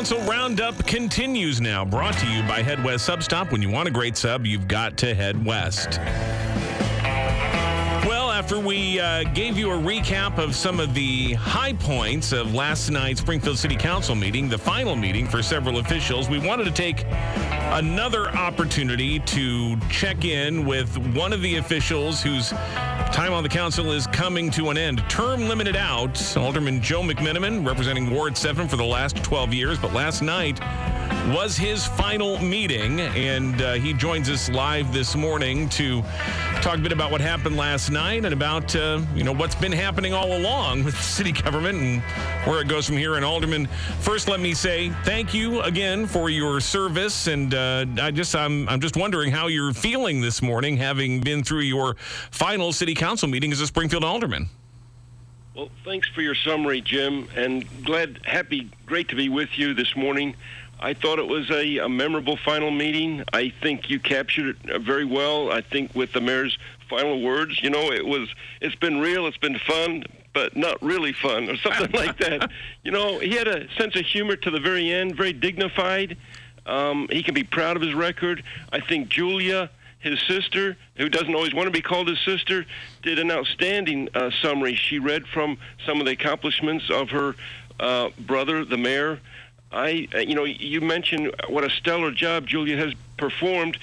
Council Roundup continues now, brought to you by Head West Substop. When you want a great sub, you've got to head west. Well, after we uh, gave you a recap of some of the high points of last night's Springfield City Council meeting, the final meeting for several officials, we wanted to take another opportunity to check in with one of the officials whose time on the council is coming to an end. Term limited out, Alderman Joe McMenamin, representing Ward 7 for the last 12 years, but last night was his final meeting, and uh, he joins us live this morning to talk a bit about what happened last night and about uh, you know what's been happening all along with city government and where it goes from here. And Alderman, first let me say thank you again for your service, and uh, I just I'm I'm just wondering how you're feeling this morning, having been through your final city council meeting as a Springfield alderman. Well, thanks for your summary, Jim, and glad, happy, great to be with you this morning. I thought it was a, a, memorable final meeting. I think you captured it uh, very well. I think with the mayor's final words, you know, it was it's been real, it's been fun, but not really fun or something like that. You know, he had a sense of humor to the very end, very dignified. Um, he can be proud of his record. I think Julia, his sister, who doesn't always want to be called his sister, did an outstanding uh, summary. She read from some of the accomplishments of her uh, brother, the mayor. I, uh, you know, you mentioned what a stellar job Julia has performed.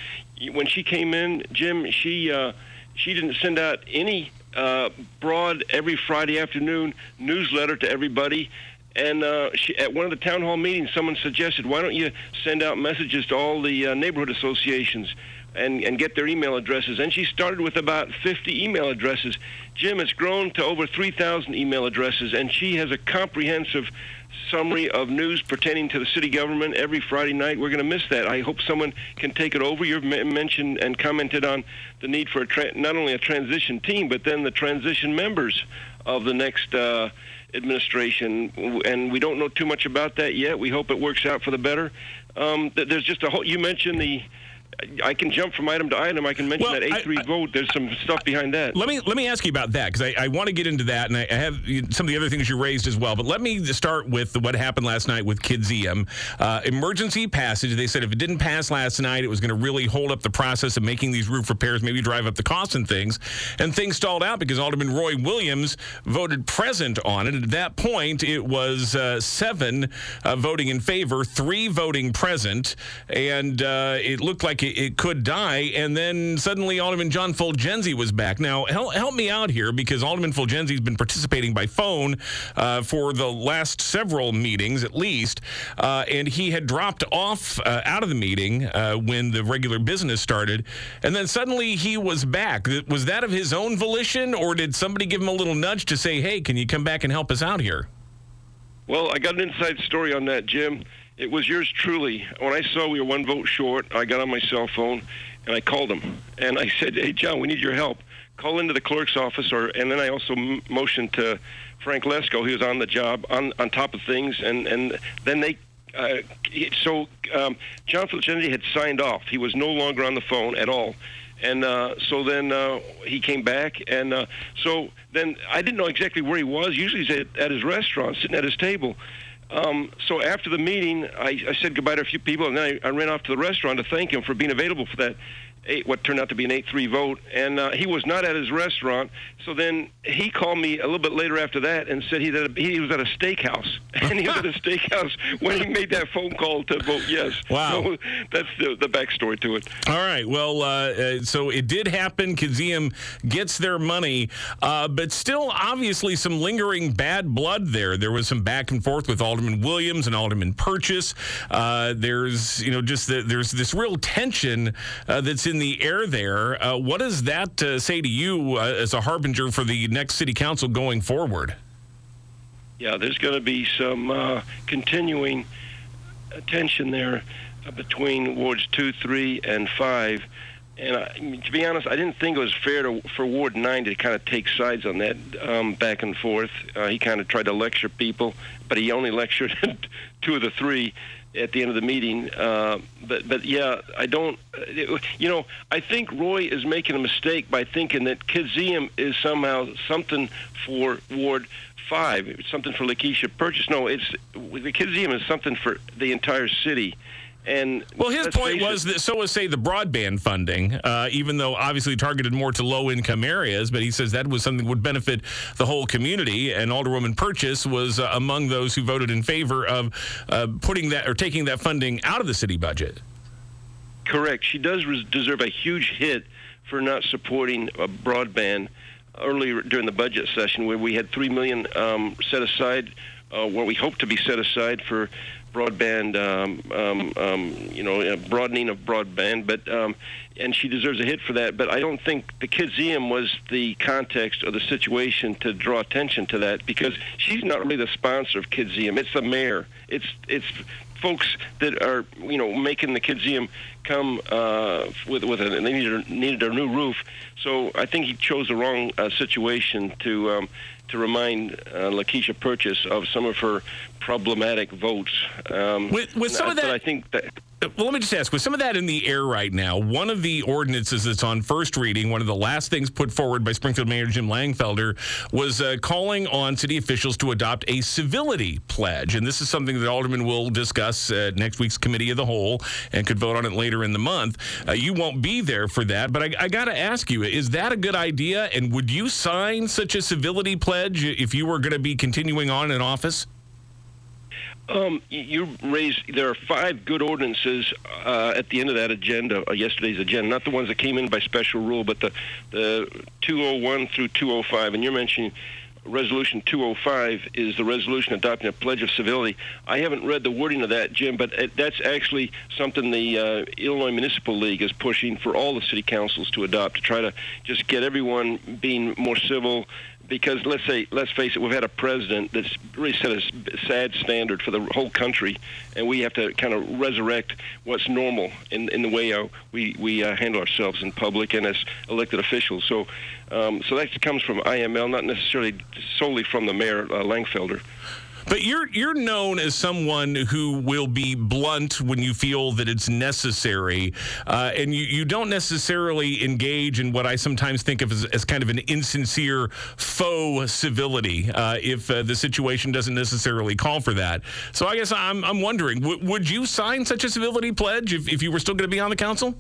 When she came in, Jim, she uh, she didn't send out any uh, broad every Friday afternoon newsletter to everybody. And uh, she, at one of the town hall meetings, someone suggested, "Why don't you send out messages to all the uh, neighborhood associations and, and get their email addresses?" And she started with about 50 email addresses. Jim, it's grown to over 3,000 email addresses, and she has a comprehensive summary of news pertaining to the city government every Friday night. We're going to miss that. I hope someone can take it over. You've mentioned and commented on the need for tra- not only a transition team, but then the transition members of the next uh, administration. And we don't know too much about that yet. We hope it works out for the better. Um, there's just a whole. You mentioned the I can jump from item to item. I can mention well, that A three vote. There's some stuff behind that. Let me let me ask you about that because I, I want to get into that, and I, I, have some of the other things you raised as well. But let me start with what happened last night with Kidzeum. Uh, emergency passage. They said if it didn't pass last night, it was going to really hold up the process of making these roof repairs, maybe drive up the cost and things. And things stalled out because Alderman Roy Williams voted present on it. At that point, it was uh, seven uh, voting in favor, three voting present, and uh, it looked like it, it, could die. And then suddenly Alderman John Fulgenzi was back. Now, help, help me out here because Alderman Fulgenzi has been participating by phone uh, for the last several meetings at least. Uh, and he had dropped off uh, out of the meeting uh, when the regular business started. And then suddenly he was back. Was that of his own volition or did somebody give him a little nudge to say, hey, can you come back and help us out here? Well, I got an inside story on that, Jim. It was yours truly. When I saw we were one vote short, I got on my cell phone and I called him and I said, "Hey, John, we need your help. Call into the clerk's office." Or and then I also m- motioned to Frank Lesko, who was on the job, on on top of things, and and then they. Uh, so um, John Fulgenzi had signed off. He was no longer on the phone at all. And uh, so then uh, he came back, and uh, so then I didn't know exactly where he was. Usually he's at, at his restaurant, sitting at his table. Um, so after the meeting, I, I, said goodbye to a few people, and then I, I, ran off to the restaurant to thank him for being available for that eight, what turned out to be an eight-three vote. And uh, he was not at his restaurant. So then he called me a little bit later after that and said he, that he was at a steakhouse, and he was at a steakhouse when he made that phone call to vote yes. Wow, so that's the, the backstory to it. All right. Well, uh, uh, so it did happen. Kidzeum gets their money, uh, but still, obviously, some lingering bad blood there. There was some back and forth with Alderman Williams and Alderman Purchase. Uh, there's, you know, just the, there's this real tension uh, that's in the air there. what does that say to you as a harbinger for the next city council going forward? Yeah, there's going to be some uh, continuing tension there uh, between wards two, three, and five. And I, to be honest, I didn't think it was fair to, for Ward 9 to kind of take sides on that um, back and forth. Uh, he kind of tried to lecture people, but he only lectured two of the three at the end of the meeting. Uh, but but yeah, I don't. It, you know, I think Roy is making a mistake by thinking that Kidzeum is somehow something for Ward Five, something for Lakeisha Purchase. No, it's the Kidzeum is something for the entire city. And well, his point was that so was say the broadband funding, uh, even though obviously targeted more to low income areas, but he says that was something that would benefit the whole community. And Alderwoman Purchase was uh, among those who voted in favor of uh, putting that or taking that funding out of the city budget. Correct. She does res- deserve a huge hit for not supporting broadband earlier during the budget session, where we had three million um, set aside, uh, where we hope to be set aside for broadband, um, um, um, you know, broadening of broadband. But um, and she deserves a hit for that. But I don't think the Kidzeum was the context or the situation to draw attention to that because she's not really the sponsor of Kidzeum. It's the mayor. It's it's folks that are you know making the Kidzeum come uh, with with a they needed needed a new roof. So I think he chose the wrong uh, situation to um, to remind uh, Lakeisha Purchase of some of her problematic votes. Um, with, with some of that, I think that. Well, let me just ask: with some of that in the air right now, one of the ordinances that's on first reading, one of the last things put forward by Springfield Mayor Jim Langfelder, was uh, calling on city officials to adopt a civility pledge, and this is something that Alderman will discuss at next week's committee of the whole, and could vote on it later in the month. Uh, you won't be there for that, but I, I got to ask you: is that a good idea? And would you sign such a civility pledge if you were going to be continuing on in office? Um, you raised there are five good ordinances uh, at the end of that agenda, uh, yesterday's agenda, not the ones that came in by special rule, but the the 201 through 205, and you're mentioning. Resolution 205 is the resolution adopting a pledge of civility. I haven't read the wording of that, Jim, but it, that's actually something the uh, Illinois Municipal League is pushing for all the city councils to adopt to try to just get everyone being more civil because let's say, let's face it, we've had a president that's really set a sad standard for the whole country, and we have to kind of resurrect what's normal in in the way uh, we we uh, handle ourselves in public and as elected officials. So, um, so that comes from IML, not necessarily solely from the mayor uh, Langfelder. But you're you're known as someone who will be blunt when you feel that it's necessary, uh, and you, you don't necessarily engage in what I sometimes think of as, as kind of an insincere faux civility uh, if uh, the situation doesn't necessarily call for that. So I guess I'm I'm wondering, w- would you sign such a civility pledge if, if you were still going to be on the council?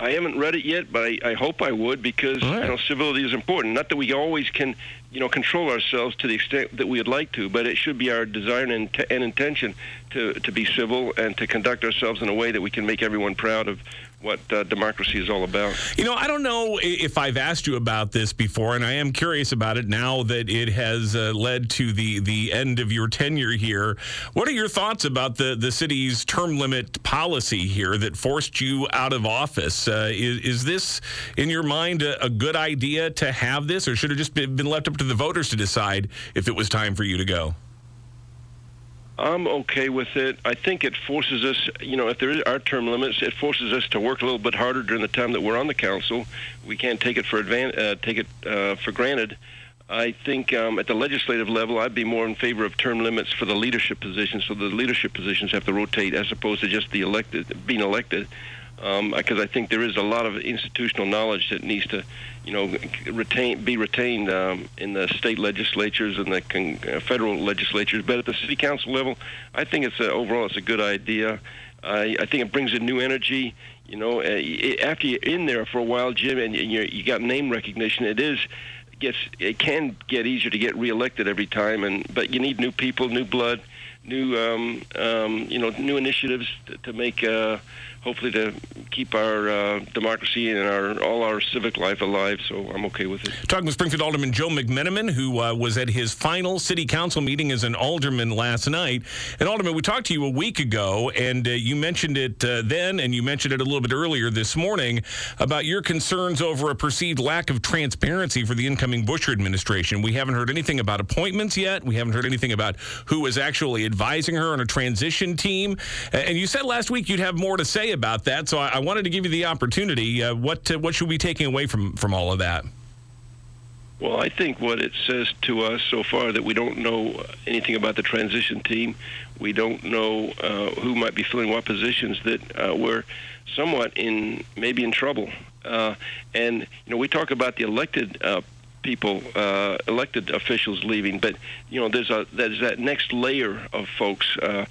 I haven't read it yet, but I, I hope I would because right. you know civility is important. Not that we always can you know control ourselves to the extent that we would like to, but it should be our desire and, and intention to to be civil and to conduct ourselves in a way that we can make everyone proud of what uh, democracy is all about. You know, I don't know if I've asked you about this before, and I am curious about it now that it has uh, led to the the end of your tenure here. What are your thoughts about the the city's term limit policy here that forced you out of office? Uh, is, is this, in your mind, a, a, good idea to have this, or should it just been left up to the voters to decide if it was time for you to go? I'm okay with it. I think it forces us, you know, if there are term limits, it forces us to work a little bit harder during the time that we're on the council. We can't take it for advan- uh, take it uh, for granted. I think um, at the legislative level, I'd be more in favor of term limits for the leadership positions, so the leadership positions have to rotate as opposed to just the elected being elected because um, I think there is a lot of institutional knowledge that needs to, you know, retain be retained um, in the state legislatures and the con- uh, federal legislatures. But at the city council level, I think it's a, overall it's a good idea. I, I think it brings a new energy. You know, uh, after you're in there for a while, Jim, and you you got name recognition, it is gets it can get easier to get reelected every time. And but you need new people, new blood, new um, um, you know new initiatives to, to make. Uh, hopefully to keep our uh, democracy and our all our civic life alive. So I'm okay with it. Talking with Springfield Alderman Joe McMenamin, who uh, was at his final city council meeting as an alderman last night. And Alderman, we talked to you a week ago, and uh, you mentioned it uh, then, and you mentioned it a little bit earlier this morning about your concerns over a perceived lack of transparency for the incoming Buscher administration. We haven't heard anything about appointments yet. We haven't heard anything about who is actually advising her on a transition team. And you said last week you'd have more to say about that, so I, wanted to give you the opportunity. Uh, what uh, what should we be taking away from from all of that? Well, I think what it says to us so far that we don't know anything about the transition team. We don't know uh, who might be filling what positions. That uh, we're somewhat in maybe in trouble. Uh, and you know, we talk about the elected uh, people, uh, elected officials leaving, but you know, there's a there's that next layer of folks. Uh,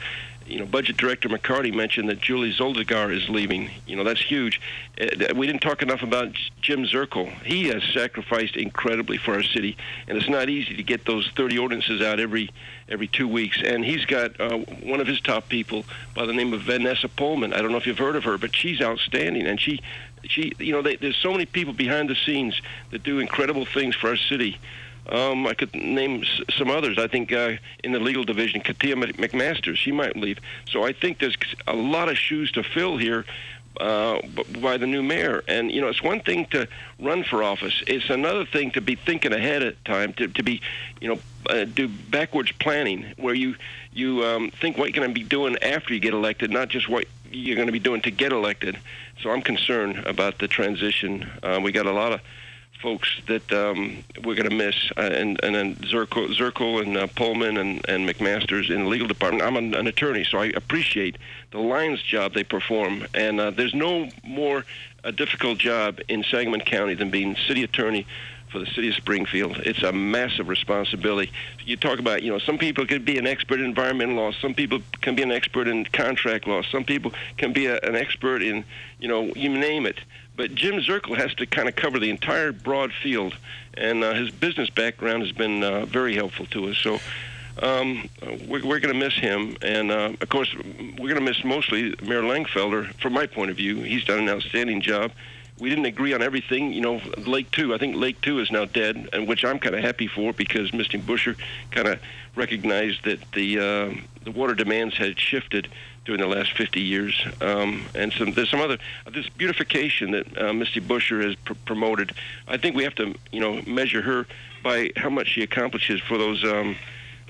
you know, Budget Director McCarty mentioned that Julie Zoldigar is leaving. You know, that's huge. Uh, we didn't talk enough about Jim Zerkle. He has sacrificed incredibly for our city, and it's not easy to get those 30 ordinances out every every two weeks. And he's got uh, one of his top people by the name of Vanessa Pullman. I don't know if you've heard of her, but she's outstanding, and she she you know they, there's so many people behind the scenes that do incredible things for our city. Um, I could name some others. I think uh, in the legal division, Katia McMaster, she might leave. So I think there's a lot of shoes to fill here uh, by the new mayor. And you know, it's one thing to run for office; it's another thing to be thinking ahead of time, to to be, you know, uh, do backwards planning, where you you um, think what you're going to be doing after you get elected, not just what you're going to be doing to get elected. So I'm concerned about the transition. Uh, we got a lot of folks that um, we're going to miss, uh, and and then Zerkle, Zerkle and uh, Pullman and, and McMaster's in the legal department. I'm an, an attorney, so I appreciate the lion's job they perform, and uh, there's no more a difficult job in Sangamon County than being city attorney for the city of Springfield. It's a massive responsibility. You talk about, you know, some people could be an expert in environmental law. Some people can be an expert in contract law. Some people can be a, an expert in, you know, you name it. But Jim Zerkle has to kind of cover the entire broad field, and uh, his business background has been uh, very helpful to us. So um, we're, we're going to miss him, and uh, of course, we're going to miss mostly Mayor Langfelder. From my point of view, he's done an outstanding job we didn't agree on everything. You know, Lake Two. I think Lake Two is now dead, and which I'm kind of happy for because Mr. Buscher kind of recognized that the uh, the water demands had shifted during the last 50 years, um, and some there's some other this beautification that uh, Misty Buscher has pr- promoted. I think we have to you know measure her by how much she accomplishes for those. Um,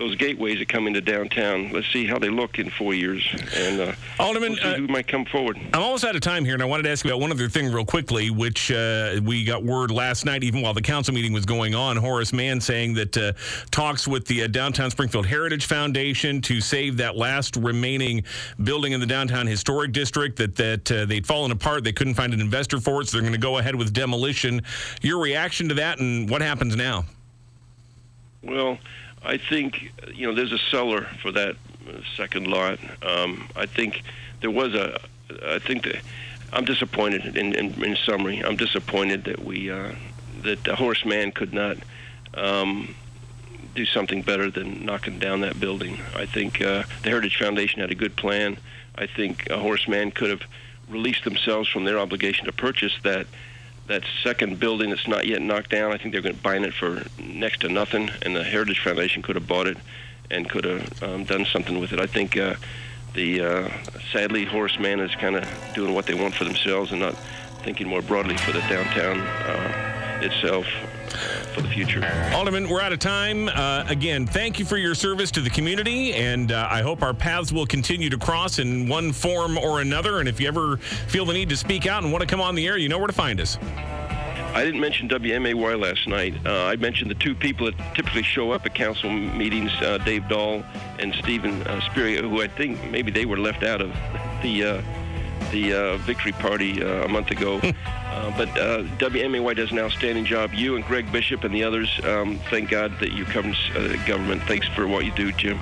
those gateways that come into downtown. Let's see how they look in four years, and uh, Alderman, we'll uh, who might come forward. I'm almost out of time here, and I wanted to ask you about one other thing real quickly, which uh, we got word last night, even while the council meeting was going on. Horace Mann saying that uh, talks with the uh, Downtown Springfield Heritage Foundation to save that last remaining building in the downtown historic district that that uh, they'd fallen apart. They couldn't find an investor for it, so they're going to go ahead with demolition. Your reaction to that, and what happens now? Well. I think you know there's a seller for that second lot. Um, I think there was a. I think that I'm disappointed. In, in, in summary, I'm disappointed that we uh, that the Horace Mann could not um, do something better than knocking down that building. I think uh, the Heritage Foundation had a good plan. I think a Horace Mann could have released themselves from their obligation to purchase that that second building that's not yet knocked down. I think they're going to buying it for next to nothing, and the Heritage Foundation could have bought it and could have um, done something with it. I think uh, the uh, sadly Horace Mann is kind of doing what they want for themselves and not thinking more broadly for the downtown uh, itself for the future. Alderman, we're out of time. Uh, again, thank you for your service to the community, and uh, I hope our paths will continue to cross in one form or another. And if you ever feel the need to speak out and want to come on the air, you know where to find us. I didn't mention WMAY last night. Uh, I mentioned the two people that typically show up at council meetings, uh, Dave Dahl and Stephen uh, who I think maybe they were left out of the uh, the uh, victory party uh, a month ago. uh, but uh, WMAY does an outstanding job. You and Greg Bishop and the others, um, thank God that you cover uh, government. Thanks for what you do, Jim.